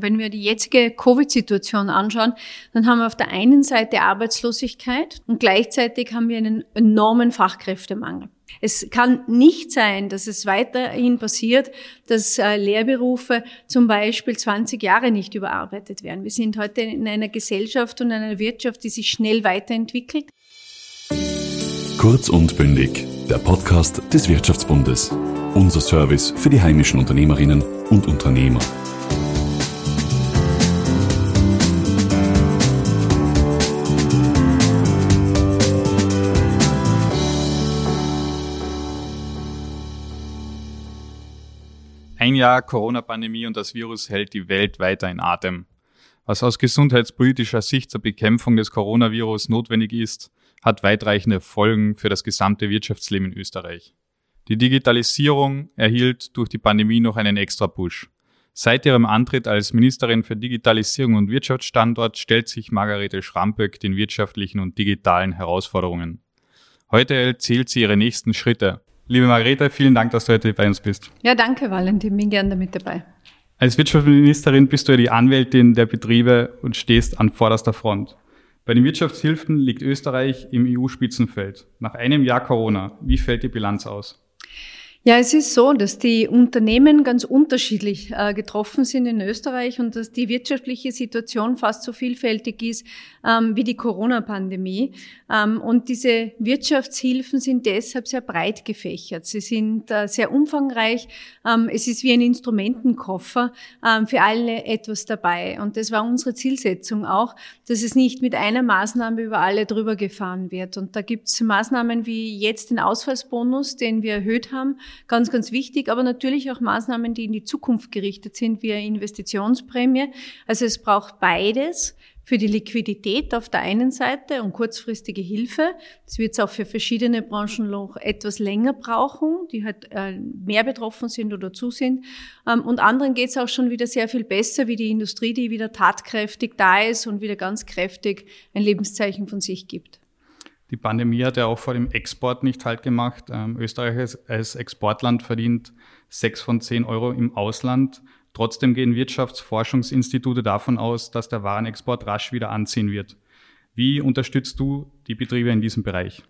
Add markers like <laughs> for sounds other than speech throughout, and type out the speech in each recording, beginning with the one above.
Wenn wir die jetzige Covid-Situation anschauen, dann haben wir auf der einen Seite Arbeitslosigkeit und gleichzeitig haben wir einen enormen Fachkräftemangel. Es kann nicht sein, dass es weiterhin passiert, dass äh, Lehrberufe zum Beispiel 20 Jahre nicht überarbeitet werden. Wir sind heute in einer Gesellschaft und einer Wirtschaft, die sich schnell weiterentwickelt. Kurz und bündig, der Podcast des Wirtschaftsbundes. Unser Service für die heimischen Unternehmerinnen und Unternehmer. Ein Jahr Corona-Pandemie und das Virus hält die Welt weiter in Atem. Was aus gesundheitspolitischer Sicht zur Bekämpfung des Coronavirus notwendig ist, hat weitreichende Folgen für das gesamte Wirtschaftsleben in Österreich. Die Digitalisierung erhielt durch die Pandemie noch einen extra Push. Seit ihrem Antritt als Ministerin für Digitalisierung und Wirtschaftsstandort stellt sich Margarete Schrampöck den wirtschaftlichen und digitalen Herausforderungen. Heute erzählt sie ihre nächsten Schritte Liebe Margarete, vielen Dank, dass du heute bei uns bist. Ja, danke, Valentin. Bin gerne damit dabei. Als Wirtschaftsministerin bist du ja die Anwältin der Betriebe und stehst an vorderster Front. Bei den Wirtschaftshilfen liegt Österreich im EU-Spitzenfeld. Nach einem Jahr Corona, wie fällt die Bilanz aus? Ja, es ist so, dass die Unternehmen ganz unterschiedlich äh, getroffen sind in Österreich und dass die wirtschaftliche Situation fast so vielfältig ist ähm, wie die Corona-Pandemie. Ähm, und diese Wirtschaftshilfen sind deshalb sehr breit gefächert. Sie sind äh, sehr umfangreich. Ähm, es ist wie ein Instrumentenkoffer ähm, für alle etwas dabei. Und das war unsere Zielsetzung auch, dass es nicht mit einer Maßnahme über alle drüber gefahren wird. Und da gibt es Maßnahmen wie jetzt den Ausfallsbonus, den wir erhöht haben ganz, ganz wichtig, aber natürlich auch Maßnahmen, die in die Zukunft gerichtet sind, wie eine Investitionsprämie. Also es braucht beides für die Liquidität auf der einen Seite und kurzfristige Hilfe. Das wird es auch für verschiedene Branchen noch etwas länger brauchen, die halt äh, mehr betroffen sind oder zu sind. Ähm, und anderen geht es auch schon wieder sehr viel besser, wie die Industrie, die wieder tatkräftig da ist und wieder ganz kräftig ein Lebenszeichen von sich gibt. Die Pandemie hat ja auch vor dem Export nicht halt gemacht. Ähm, Österreich als Exportland verdient sechs von zehn Euro im Ausland. Trotzdem gehen Wirtschaftsforschungsinstitute davon aus, dass der Warenexport rasch wieder anziehen wird. Wie unterstützt du die Betriebe in diesem Bereich?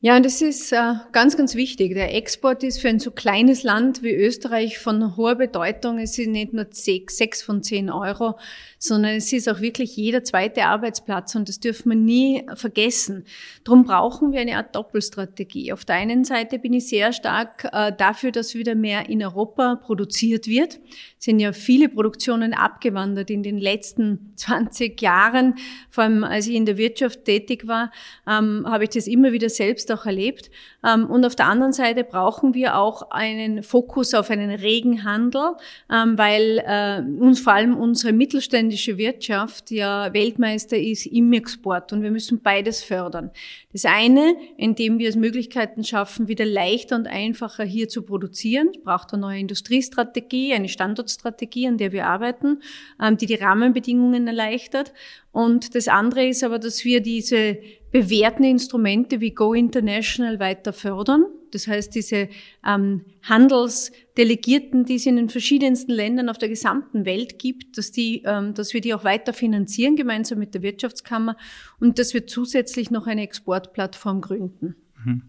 Ja, das ist äh, ganz, ganz wichtig. Der Export ist für ein so kleines Land wie Österreich von hoher Bedeutung. Es sind nicht nur sechs von zehn Euro, sondern es ist auch wirklich jeder zweite Arbeitsplatz und das dürfen wir nie vergessen. Darum brauchen wir eine Art Doppelstrategie. Auf der einen Seite bin ich sehr stark äh, dafür, dass wieder mehr in Europa produziert wird. Es sind ja viele Produktionen abgewandert in den letzten <laughs> 20 Jahren. Vor allem als ich in der Wirtschaft tätig war, ähm, habe ich das immer wieder selbst auch erlebt. Ähm, und auf der anderen Seite brauchen wir auch einen Fokus auf einen regen Handel, ähm, weil äh, uns vor allem unsere mittelständische Wirtschaft ja Weltmeister ist im Export und wir müssen beides fördern. Das eine, indem wir es Möglichkeiten schaffen, wieder leichter und einfacher hier zu produzieren. Braucht eine neue Industriestrategie, eine Standortstrategie, an der wir arbeiten, ähm, die die Rahmenbedingungen erleichtert. Und das andere ist aber, dass wir diese bewährten Instrumente wie Go International weiter fördern. Das heißt, diese ähm, Handelsdelegierten, die es in den verschiedensten Ländern auf der gesamten Welt gibt, dass, die, ähm, dass wir die auch weiter finanzieren, gemeinsam mit der Wirtschaftskammer und dass wir zusätzlich noch eine Exportplattform gründen. Mhm.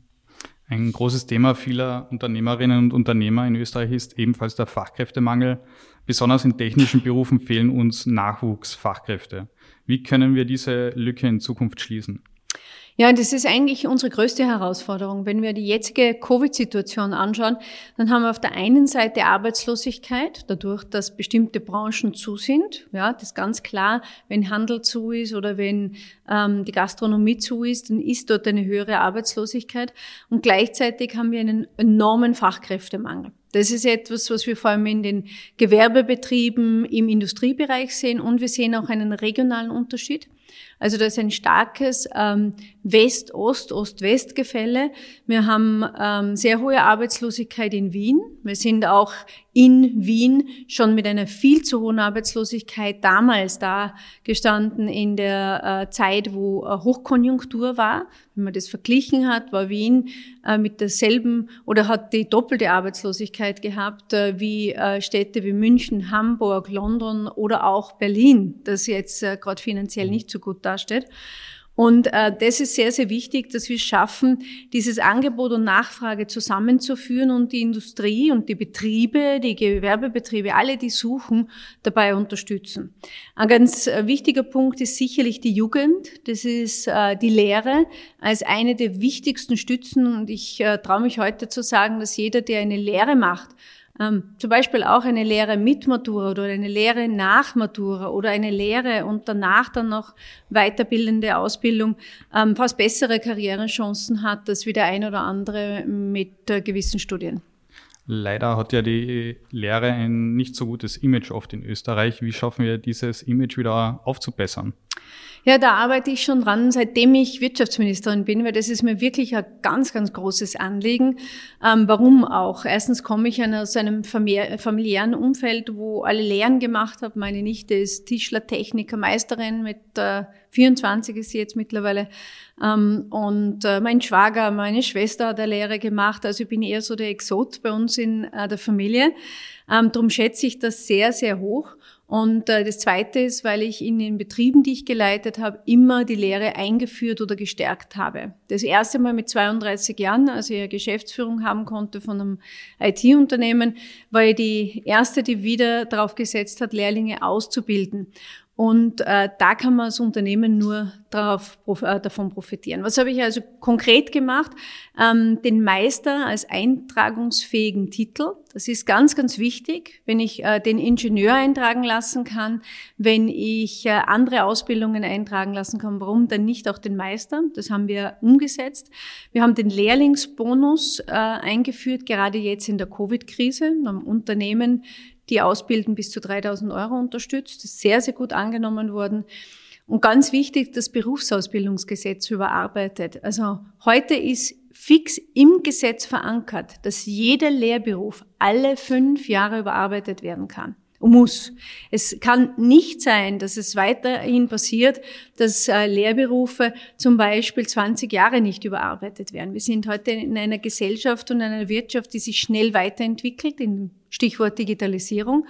Ein großes Thema vieler Unternehmerinnen und Unternehmer in Österreich ist ebenfalls der Fachkräftemangel. Besonders in technischen Berufen fehlen uns Nachwuchsfachkräfte. Wie können wir diese Lücke in Zukunft schließen? Ja, das ist eigentlich unsere größte Herausforderung. Wenn wir die jetzige Covid-Situation anschauen, dann haben wir auf der einen Seite Arbeitslosigkeit, dadurch, dass bestimmte Branchen zu sind. Ja, das ist ganz klar. Wenn Handel zu ist oder wenn ähm, die Gastronomie zu ist, dann ist dort eine höhere Arbeitslosigkeit. Und gleichzeitig haben wir einen enormen Fachkräftemangel. Das ist etwas, was wir vor allem in den Gewerbebetrieben im Industriebereich sehen und wir sehen auch einen regionalen Unterschied. Also da ist ein starkes ähm, West-Ost, Ost-West-Gefälle. Wir haben ähm, sehr hohe Arbeitslosigkeit in Wien. Wir sind auch in Wien schon mit einer viel zu hohen Arbeitslosigkeit damals da gestanden in der äh, Zeit, wo äh, Hochkonjunktur war. Wenn man das verglichen hat, war Wien äh, mit derselben oder hat die doppelte Arbeitslosigkeit gehabt wie Städte wie München, Hamburg, London oder auch Berlin, das jetzt gerade finanziell nicht so gut dasteht. Und äh, das ist sehr, sehr wichtig, dass wir schaffen, dieses Angebot und Nachfrage zusammenzuführen und die Industrie und die Betriebe, die Gewerbebetriebe, alle, die suchen, dabei unterstützen. Ein ganz äh, wichtiger Punkt ist sicherlich die Jugend. Das ist äh, die Lehre als eine der wichtigsten Stützen. Und ich äh, traue mich heute zu sagen, dass jeder, der eine Lehre macht, ähm, zum Beispiel auch eine Lehre mit Matura oder eine Lehre nach Matura oder eine Lehre und danach dann noch weiterbildende Ausbildung ähm, fast bessere Karrierechancen hat als wie der ein oder andere mit äh, gewissen Studien. Leider hat ja die Lehre ein nicht so gutes Image oft in Österreich. Wie schaffen wir dieses Image wieder aufzubessern? Ja, da arbeite ich schon dran, seitdem ich Wirtschaftsministerin bin, weil das ist mir wirklich ein ganz, ganz großes Anliegen. Ähm, warum auch? Erstens komme ich aus einem familiären Umfeld, wo alle Lehren gemacht haben. Meine Nichte ist Tischler, Techniker, Meisterin mit äh, 24 ist sie jetzt mittlerweile. Ähm, und äh, mein Schwager, meine Schwester hat eine Lehre gemacht. Also ich bin eher so der Exot bei uns in äh, der Familie. Ähm, darum schätze ich das sehr, sehr hoch. Und äh, das Zweite ist, weil ich in den Betrieben, die ich geleitet habe, immer die Lehre eingeführt oder gestärkt habe. Das erste Mal mit 32 Jahren, als ich eine Geschäftsführung haben konnte von einem IT-Unternehmen, war ich die erste, die wieder darauf gesetzt hat, Lehrlinge auszubilden. Und äh, da kann man als Unternehmen nur darauf, äh, davon profitieren. Was habe ich also konkret gemacht? Ähm, den Meister als eintragungsfähigen Titel. Das ist ganz, ganz wichtig, wenn ich äh, den Ingenieur eintragen lassen kann, wenn ich äh, andere Ausbildungen eintragen lassen kann. Warum dann nicht auch den Meister? Das haben wir umgesetzt. Wir haben den Lehrlingsbonus äh, eingeführt, gerade jetzt in der Covid-Krise. Unternehmen die ausbilden, bis zu 3000 Euro unterstützt. Das ist sehr, sehr gut angenommen worden. Und ganz wichtig, das Berufsausbildungsgesetz überarbeitet. Also heute ist fix im Gesetz verankert, dass jeder Lehrberuf alle fünf Jahre überarbeitet werden kann muss. Es kann nicht sein, dass es weiterhin passiert, dass äh, Lehrberufe zum Beispiel 20 Jahre nicht überarbeitet werden. Wir sind heute in einer Gesellschaft und einer Wirtschaft, die sich schnell weiterentwickelt, in Stichwort Digitalisierung.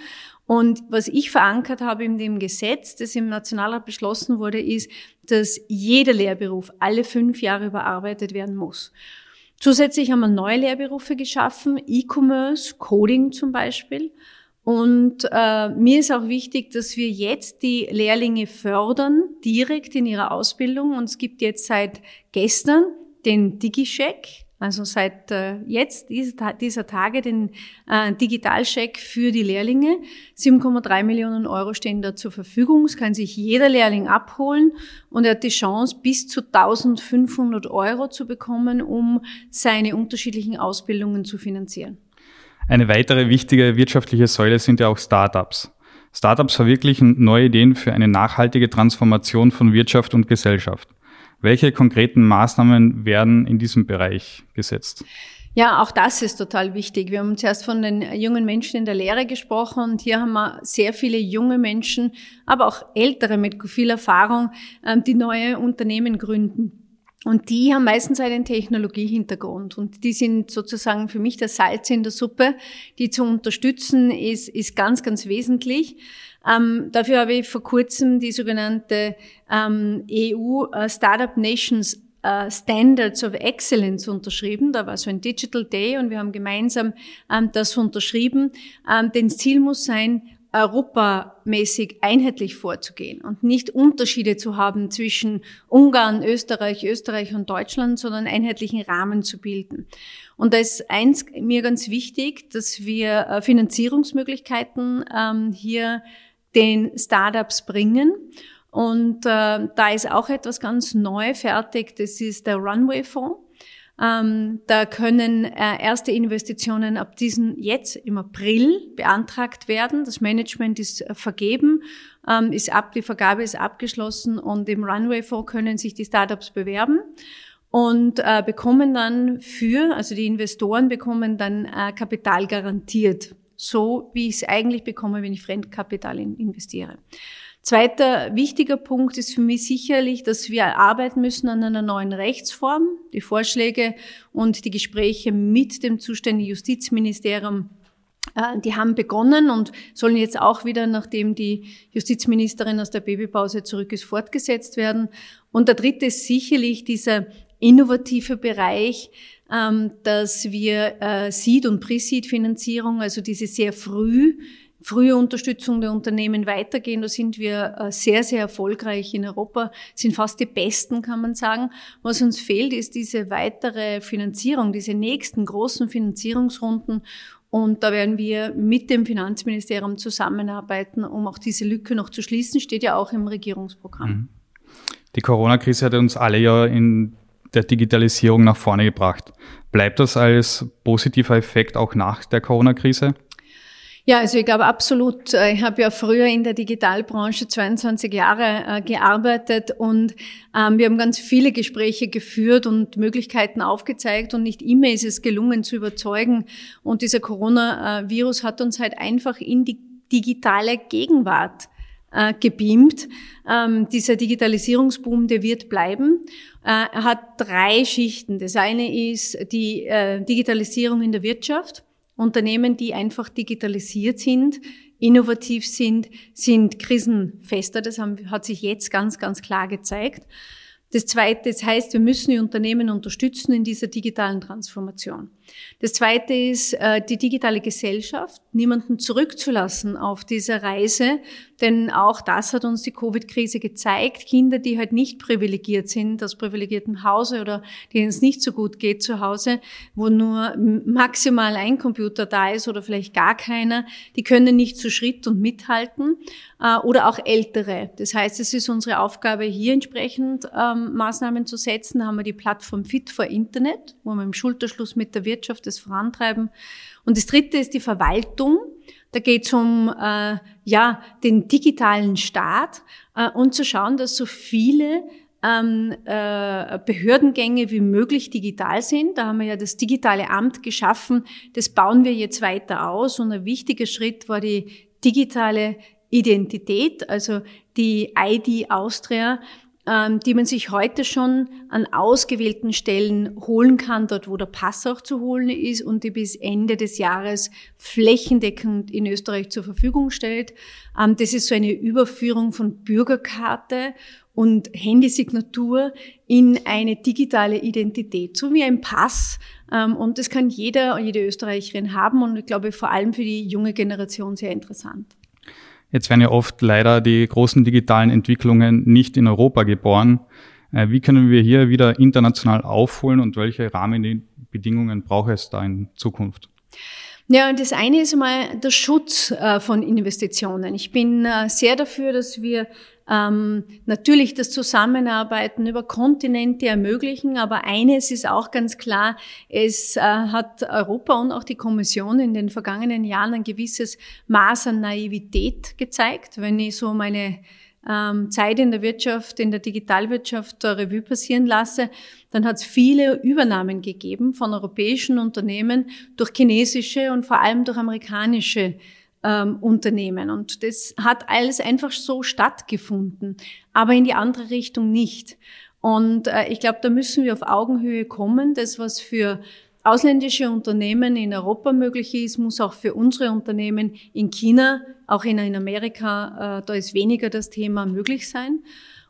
Und was ich verankert habe in dem Gesetz, das im Nationalrat beschlossen wurde, ist, dass jeder Lehrberuf alle fünf Jahre überarbeitet werden muss. Zusätzlich haben wir neue Lehrberufe geschaffen, E-Commerce, Coding zum Beispiel. Und äh, mir ist auch wichtig, dass wir jetzt die Lehrlinge fördern, direkt in ihrer Ausbildung. Und es gibt jetzt seit gestern den DigiCheck, also seit äh, jetzt, dieser, dieser Tage, den äh, Digitalcheck für die Lehrlinge. 7,3 Millionen Euro stehen da zur Verfügung. Es kann sich jeder Lehrling abholen und er hat die Chance, bis zu 1500 Euro zu bekommen, um seine unterschiedlichen Ausbildungen zu finanzieren. Eine weitere wichtige wirtschaftliche Säule sind ja auch Startups. Startups verwirklichen neue Ideen für eine nachhaltige Transformation von Wirtschaft und Gesellschaft. Welche konkreten Maßnahmen werden in diesem Bereich gesetzt? Ja, auch das ist total wichtig. Wir haben zuerst von den jungen Menschen in der Lehre gesprochen und hier haben wir sehr viele junge Menschen, aber auch ältere mit viel Erfahrung, ähm, die neue Unternehmen gründen. Und die haben meistens einen Technologiehintergrund und die sind sozusagen für mich das Salz in der Suppe. Die zu unterstützen ist, ist ganz, ganz wesentlich. Ähm, dafür habe ich vor kurzem die sogenannte ähm, EU äh, Startup Nations äh, Standards of Excellence unterschrieben. Da war so ein Digital Day und wir haben gemeinsam ähm, das unterschrieben. Ähm, denn Ziel muss sein, europamäßig einheitlich vorzugehen und nicht Unterschiede zu haben zwischen Ungarn, Österreich, Österreich und Deutschland, sondern einheitlichen Rahmen zu bilden. Und da ist eins mir ganz wichtig, dass wir äh, Finanzierungsmöglichkeiten ähm, hier den Startups bringen. Und äh, da ist auch etwas ganz neu fertig, das ist der Runway Fonds. Ähm, da können äh, erste Investitionen ab diesen jetzt im April beantragt werden. Das Management ist äh, vergeben, ähm, ist ab, die Vergabe ist abgeschlossen und im Runway-Fonds können sich die Startups bewerben und äh, bekommen dann für, also die Investoren bekommen dann äh, Kapital garantiert, so wie ich es eigentlich bekomme, wenn ich Fremdkapital in, investiere. Zweiter wichtiger Punkt ist für mich sicherlich, dass wir arbeiten müssen an einer neuen Rechtsform. Die Vorschläge und die Gespräche mit dem zuständigen Justizministerium äh, die haben begonnen und sollen jetzt auch wieder, nachdem die Justizministerin aus der Babypause zurück ist, fortgesetzt werden. Und der dritte ist sicherlich dieser innovative Bereich, ähm, dass wir äh, Seed- und Pre-Seed-Finanzierung, also diese sehr früh frühe Unterstützung der Unternehmen weitergehen. Da sind wir äh, sehr, sehr erfolgreich in Europa, sind fast die Besten, kann man sagen. Was uns fehlt, ist diese weitere Finanzierung, diese nächsten großen Finanzierungsrunden. Und da werden wir mit dem Finanzministerium zusammenarbeiten, um auch diese Lücke noch zu schließen. Steht ja auch im Regierungsprogramm. Mhm. Die Corona-Krise hat uns alle ja in der Digitalisierung nach vorne gebracht. Bleibt das als positiver Effekt auch nach der Corona-Krise? Ja, also ich glaube absolut. Äh, ich habe ja früher in der Digitalbranche 22 Jahre äh, gearbeitet und ähm, wir haben ganz viele Gespräche geführt und Möglichkeiten aufgezeigt und nicht immer ist es gelungen zu überzeugen. Und dieser Coronavirus hat uns halt einfach in die digitale Gegenwart äh, gebeamt. Ähm, dieser Digitalisierungsboom, der wird bleiben. Er hat drei Schichten. Das eine ist die Digitalisierung in der Wirtschaft. Unternehmen, die einfach digitalisiert sind, innovativ sind, sind krisenfester. Das haben, hat sich jetzt ganz, ganz klar gezeigt. Das Zweite, das heißt, wir müssen die Unternehmen unterstützen in dieser digitalen Transformation. Das Zweite ist äh, die digitale Gesellschaft, niemanden zurückzulassen auf dieser Reise, denn auch das hat uns die Covid-Krise gezeigt. Kinder, die halt nicht privilegiert sind, aus privilegiertem Hause oder denen es nicht so gut geht zu Hause, wo nur maximal ein Computer da ist oder vielleicht gar keiner, die können nicht zu Schritt und mithalten. Äh, oder auch Ältere. Das heißt, es ist unsere Aufgabe, hier entsprechend ähm, Maßnahmen zu setzen. Da haben wir die Plattform Fit for Internet, wo wir im Schulterschluss mit der Wirtschaft das vorantreiben. Und das Dritte ist die Verwaltung. Da geht es um äh, ja den digitalen Staat äh, und zu schauen, dass so viele ähm, äh, Behördengänge wie möglich digital sind. Da haben wir ja das digitale Amt geschaffen. Das bauen wir jetzt weiter aus. Und ein wichtiger Schritt war die digitale Identität, also die ID Austria, die man sich heute schon an ausgewählten Stellen holen kann, dort wo der Pass auch zu holen ist und die bis Ende des Jahres flächendeckend in Österreich zur Verfügung stellt. Ähm, das ist so eine Überführung von Bürgerkarte und Handysignatur in eine digitale Identität, so wie ein Pass. Ähm, und das kann jeder, jede Österreicherin haben und ich glaube vor allem für die junge Generation sehr interessant. Jetzt werden ja oft leider die großen digitalen Entwicklungen nicht in Europa geboren. Äh, wie können wir hier wieder international aufholen und welche Rahmenbedingungen braucht es da in Zukunft? Ja, und das eine ist mal der Schutz äh, von Investitionen. Ich bin äh, sehr dafür, dass wir ähm, natürlich das Zusammenarbeiten über Kontinente ermöglichen, aber eines ist auch ganz klar, es äh, hat Europa und auch die Kommission in den vergangenen Jahren ein gewisses Maß an Naivität gezeigt. Wenn ich so meine ähm, Zeit in der Wirtschaft, in der Digitalwirtschaft Revue passieren lasse, dann hat es viele Übernahmen gegeben von europäischen Unternehmen durch chinesische und vor allem durch amerikanische ähm, Unternehmen. Und das hat alles einfach so stattgefunden, aber in die andere Richtung nicht. Und äh, ich glaube, da müssen wir auf Augenhöhe kommen. Das, was für ausländische Unternehmen in Europa möglich ist, muss auch für unsere Unternehmen in China, auch in, in Amerika, äh, da ist weniger das Thema möglich sein.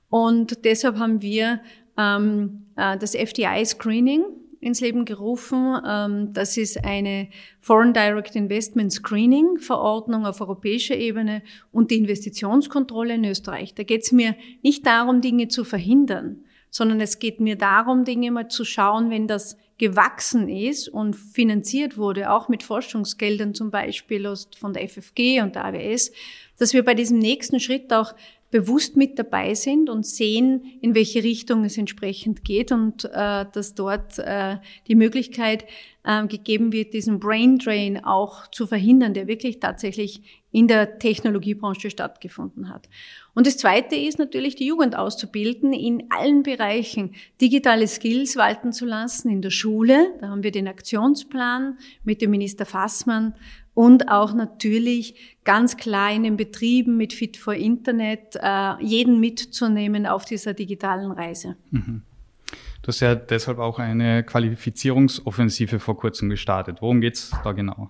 Und deshalb haben wir ähm, äh, das FDI-Screening ins Leben gerufen. Ähm, das ist eine Foreign Direct Investment Screening Verordnung auf europäischer Ebene und die Investitionskontrolle in Österreich. Da geht es mir nicht darum, Dinge zu verhindern, sondern es geht mir darum, Dinge mal zu schauen, wenn das gewachsen ist und finanziert wurde, auch mit Forschungsgeldern zum Beispiel von der FFG und der AWS, dass wir bei diesem nächsten Schritt auch bewusst mit dabei sind und sehen, in welche Richtung es entsprechend geht und äh, dass dort äh, die Möglichkeit äh, gegeben wird, diesen Brain Drain auch zu verhindern, der wirklich tatsächlich in der Technologiebranche stattgefunden hat. Und das Zweite ist natürlich, die Jugend auszubilden, in allen Bereichen digitale Skills walten zu lassen, in der Schule, da haben wir den Aktionsplan mit dem Minister Fassmann und auch natürlich ganz klar in den Betrieben mit Fit for Internet äh, jeden mitzunehmen auf dieser digitalen Reise. Mhm. Du hast ja deshalb auch eine Qualifizierungsoffensive vor kurzem gestartet. Worum geht's da genau?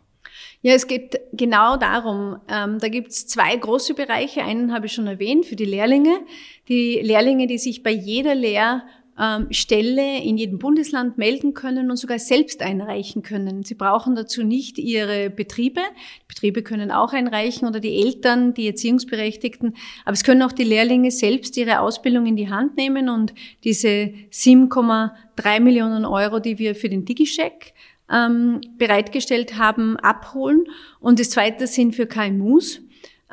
Ja, es geht genau darum. Ähm, da gibt's zwei große Bereiche. Einen habe ich schon erwähnt für die Lehrlinge. Die Lehrlinge, die sich bei jeder Lehr ähm, Stelle in jedem Bundesland melden können und sogar selbst einreichen können. Sie brauchen dazu nicht ihre Betriebe. Die Betriebe können auch einreichen oder die Eltern, die Erziehungsberechtigten. Aber es können auch die Lehrlinge selbst ihre Ausbildung in die Hand nehmen und diese 7,3 Millionen Euro, die wir für den DigiCheck ähm, bereitgestellt haben, abholen. Und das zweite sind für KMUs.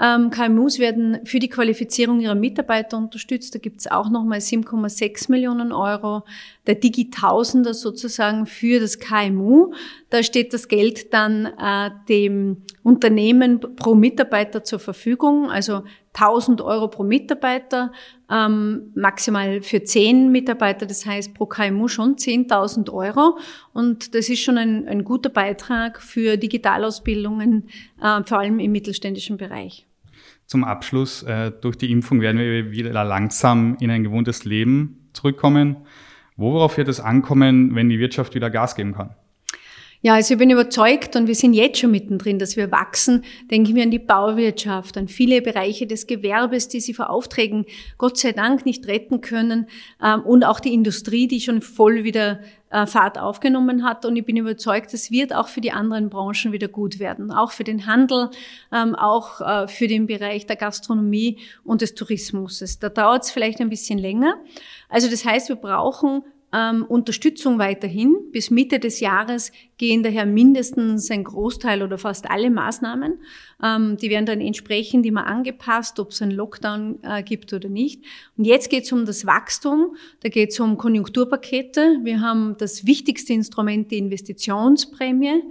Ähm, KMUs werden für die Qualifizierung ihrer Mitarbeiter unterstützt. Da gibt es auch nochmal 7,6 Millionen Euro. Der Digitausender sozusagen für das KMU. Da steht das Geld dann äh, dem Unternehmen pro Mitarbeiter zur Verfügung. Also 1000 Euro pro Mitarbeiter, ähm, maximal für 10 Mitarbeiter, das heißt pro KMU schon 10.000 Euro. Und das ist schon ein, ein guter Beitrag für Digitalausbildungen, äh, vor allem im mittelständischen Bereich. Zum Abschluss, äh, durch die Impfung werden wir wieder langsam in ein gewohntes Leben zurückkommen. Worauf wird es ankommen, wenn die Wirtschaft wieder Gas geben kann? Ja, also ich bin überzeugt und wir sind jetzt schon mittendrin, dass wir wachsen. Denken wir an die Bauwirtschaft, an viele Bereiche des Gewerbes, die sie vor Aufträgen Gott sei Dank nicht retten können ähm, und auch die Industrie, die schon voll wieder äh, Fahrt aufgenommen hat. Und ich bin überzeugt, es wird auch für die anderen Branchen wieder gut werden, auch für den Handel, ähm, auch äh, für den Bereich der Gastronomie und des Tourismus. Da dauert es vielleicht ein bisschen länger. Also das heißt, wir brauchen ähm, Unterstützung weiterhin. Bis Mitte des Jahres gehen daher mindestens ein Großteil oder fast alle Maßnahmen. Ähm, die werden dann entsprechend immer angepasst, ob es einen Lockdown äh, gibt oder nicht. Und jetzt geht es um das Wachstum. Da geht es um Konjunkturpakete. Wir haben das wichtigste Instrument, die Investitionsprämie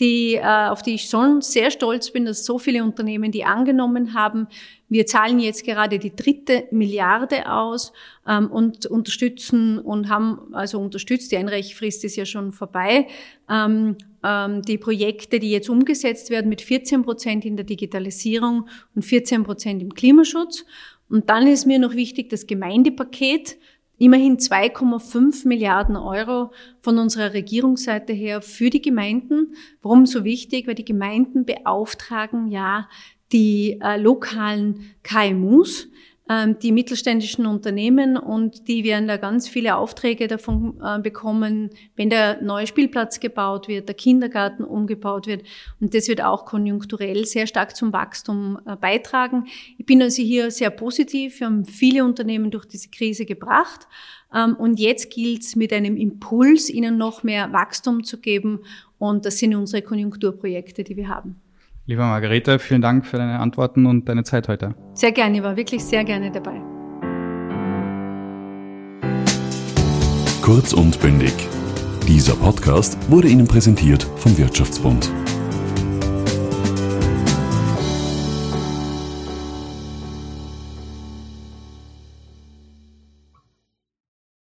die, äh, auf die ich schon sehr stolz bin, dass so viele Unternehmen die angenommen haben. Wir zahlen jetzt gerade die dritte Milliarde aus ähm, und unterstützen und haben also unterstützt, die Einreichfrist ist ja schon vorbei, ähm, ähm, die Projekte, die jetzt umgesetzt werden mit 14 Prozent in der Digitalisierung und 14 Prozent im Klimaschutz. Und dann ist mir noch wichtig das Gemeindepaket, immerhin 2,5 Milliarden Euro von unserer Regierungsseite her für die Gemeinden. Warum so wichtig? Weil die Gemeinden beauftragen ja die äh, lokalen KMUs, ähm, die mittelständischen Unternehmen und die werden da ganz viele Aufträge davon äh, bekommen, wenn der neue Spielplatz gebaut wird, der Kindergarten umgebaut wird. Und das wird auch konjunkturell sehr stark zum Wachstum äh, beitragen. Ich bin also hier sehr positiv. Wir haben viele Unternehmen durch diese Krise gebracht. Ähm, und jetzt gilt es mit einem Impuls, ihnen noch mehr Wachstum zu geben. Und das sind unsere Konjunkturprojekte, die wir haben. Liebe Margarete, vielen Dank für deine Antworten und deine Zeit heute. Sehr gerne, ich war wirklich sehr gerne dabei. Kurz und bündig. Dieser Podcast wurde Ihnen präsentiert vom Wirtschaftsbund.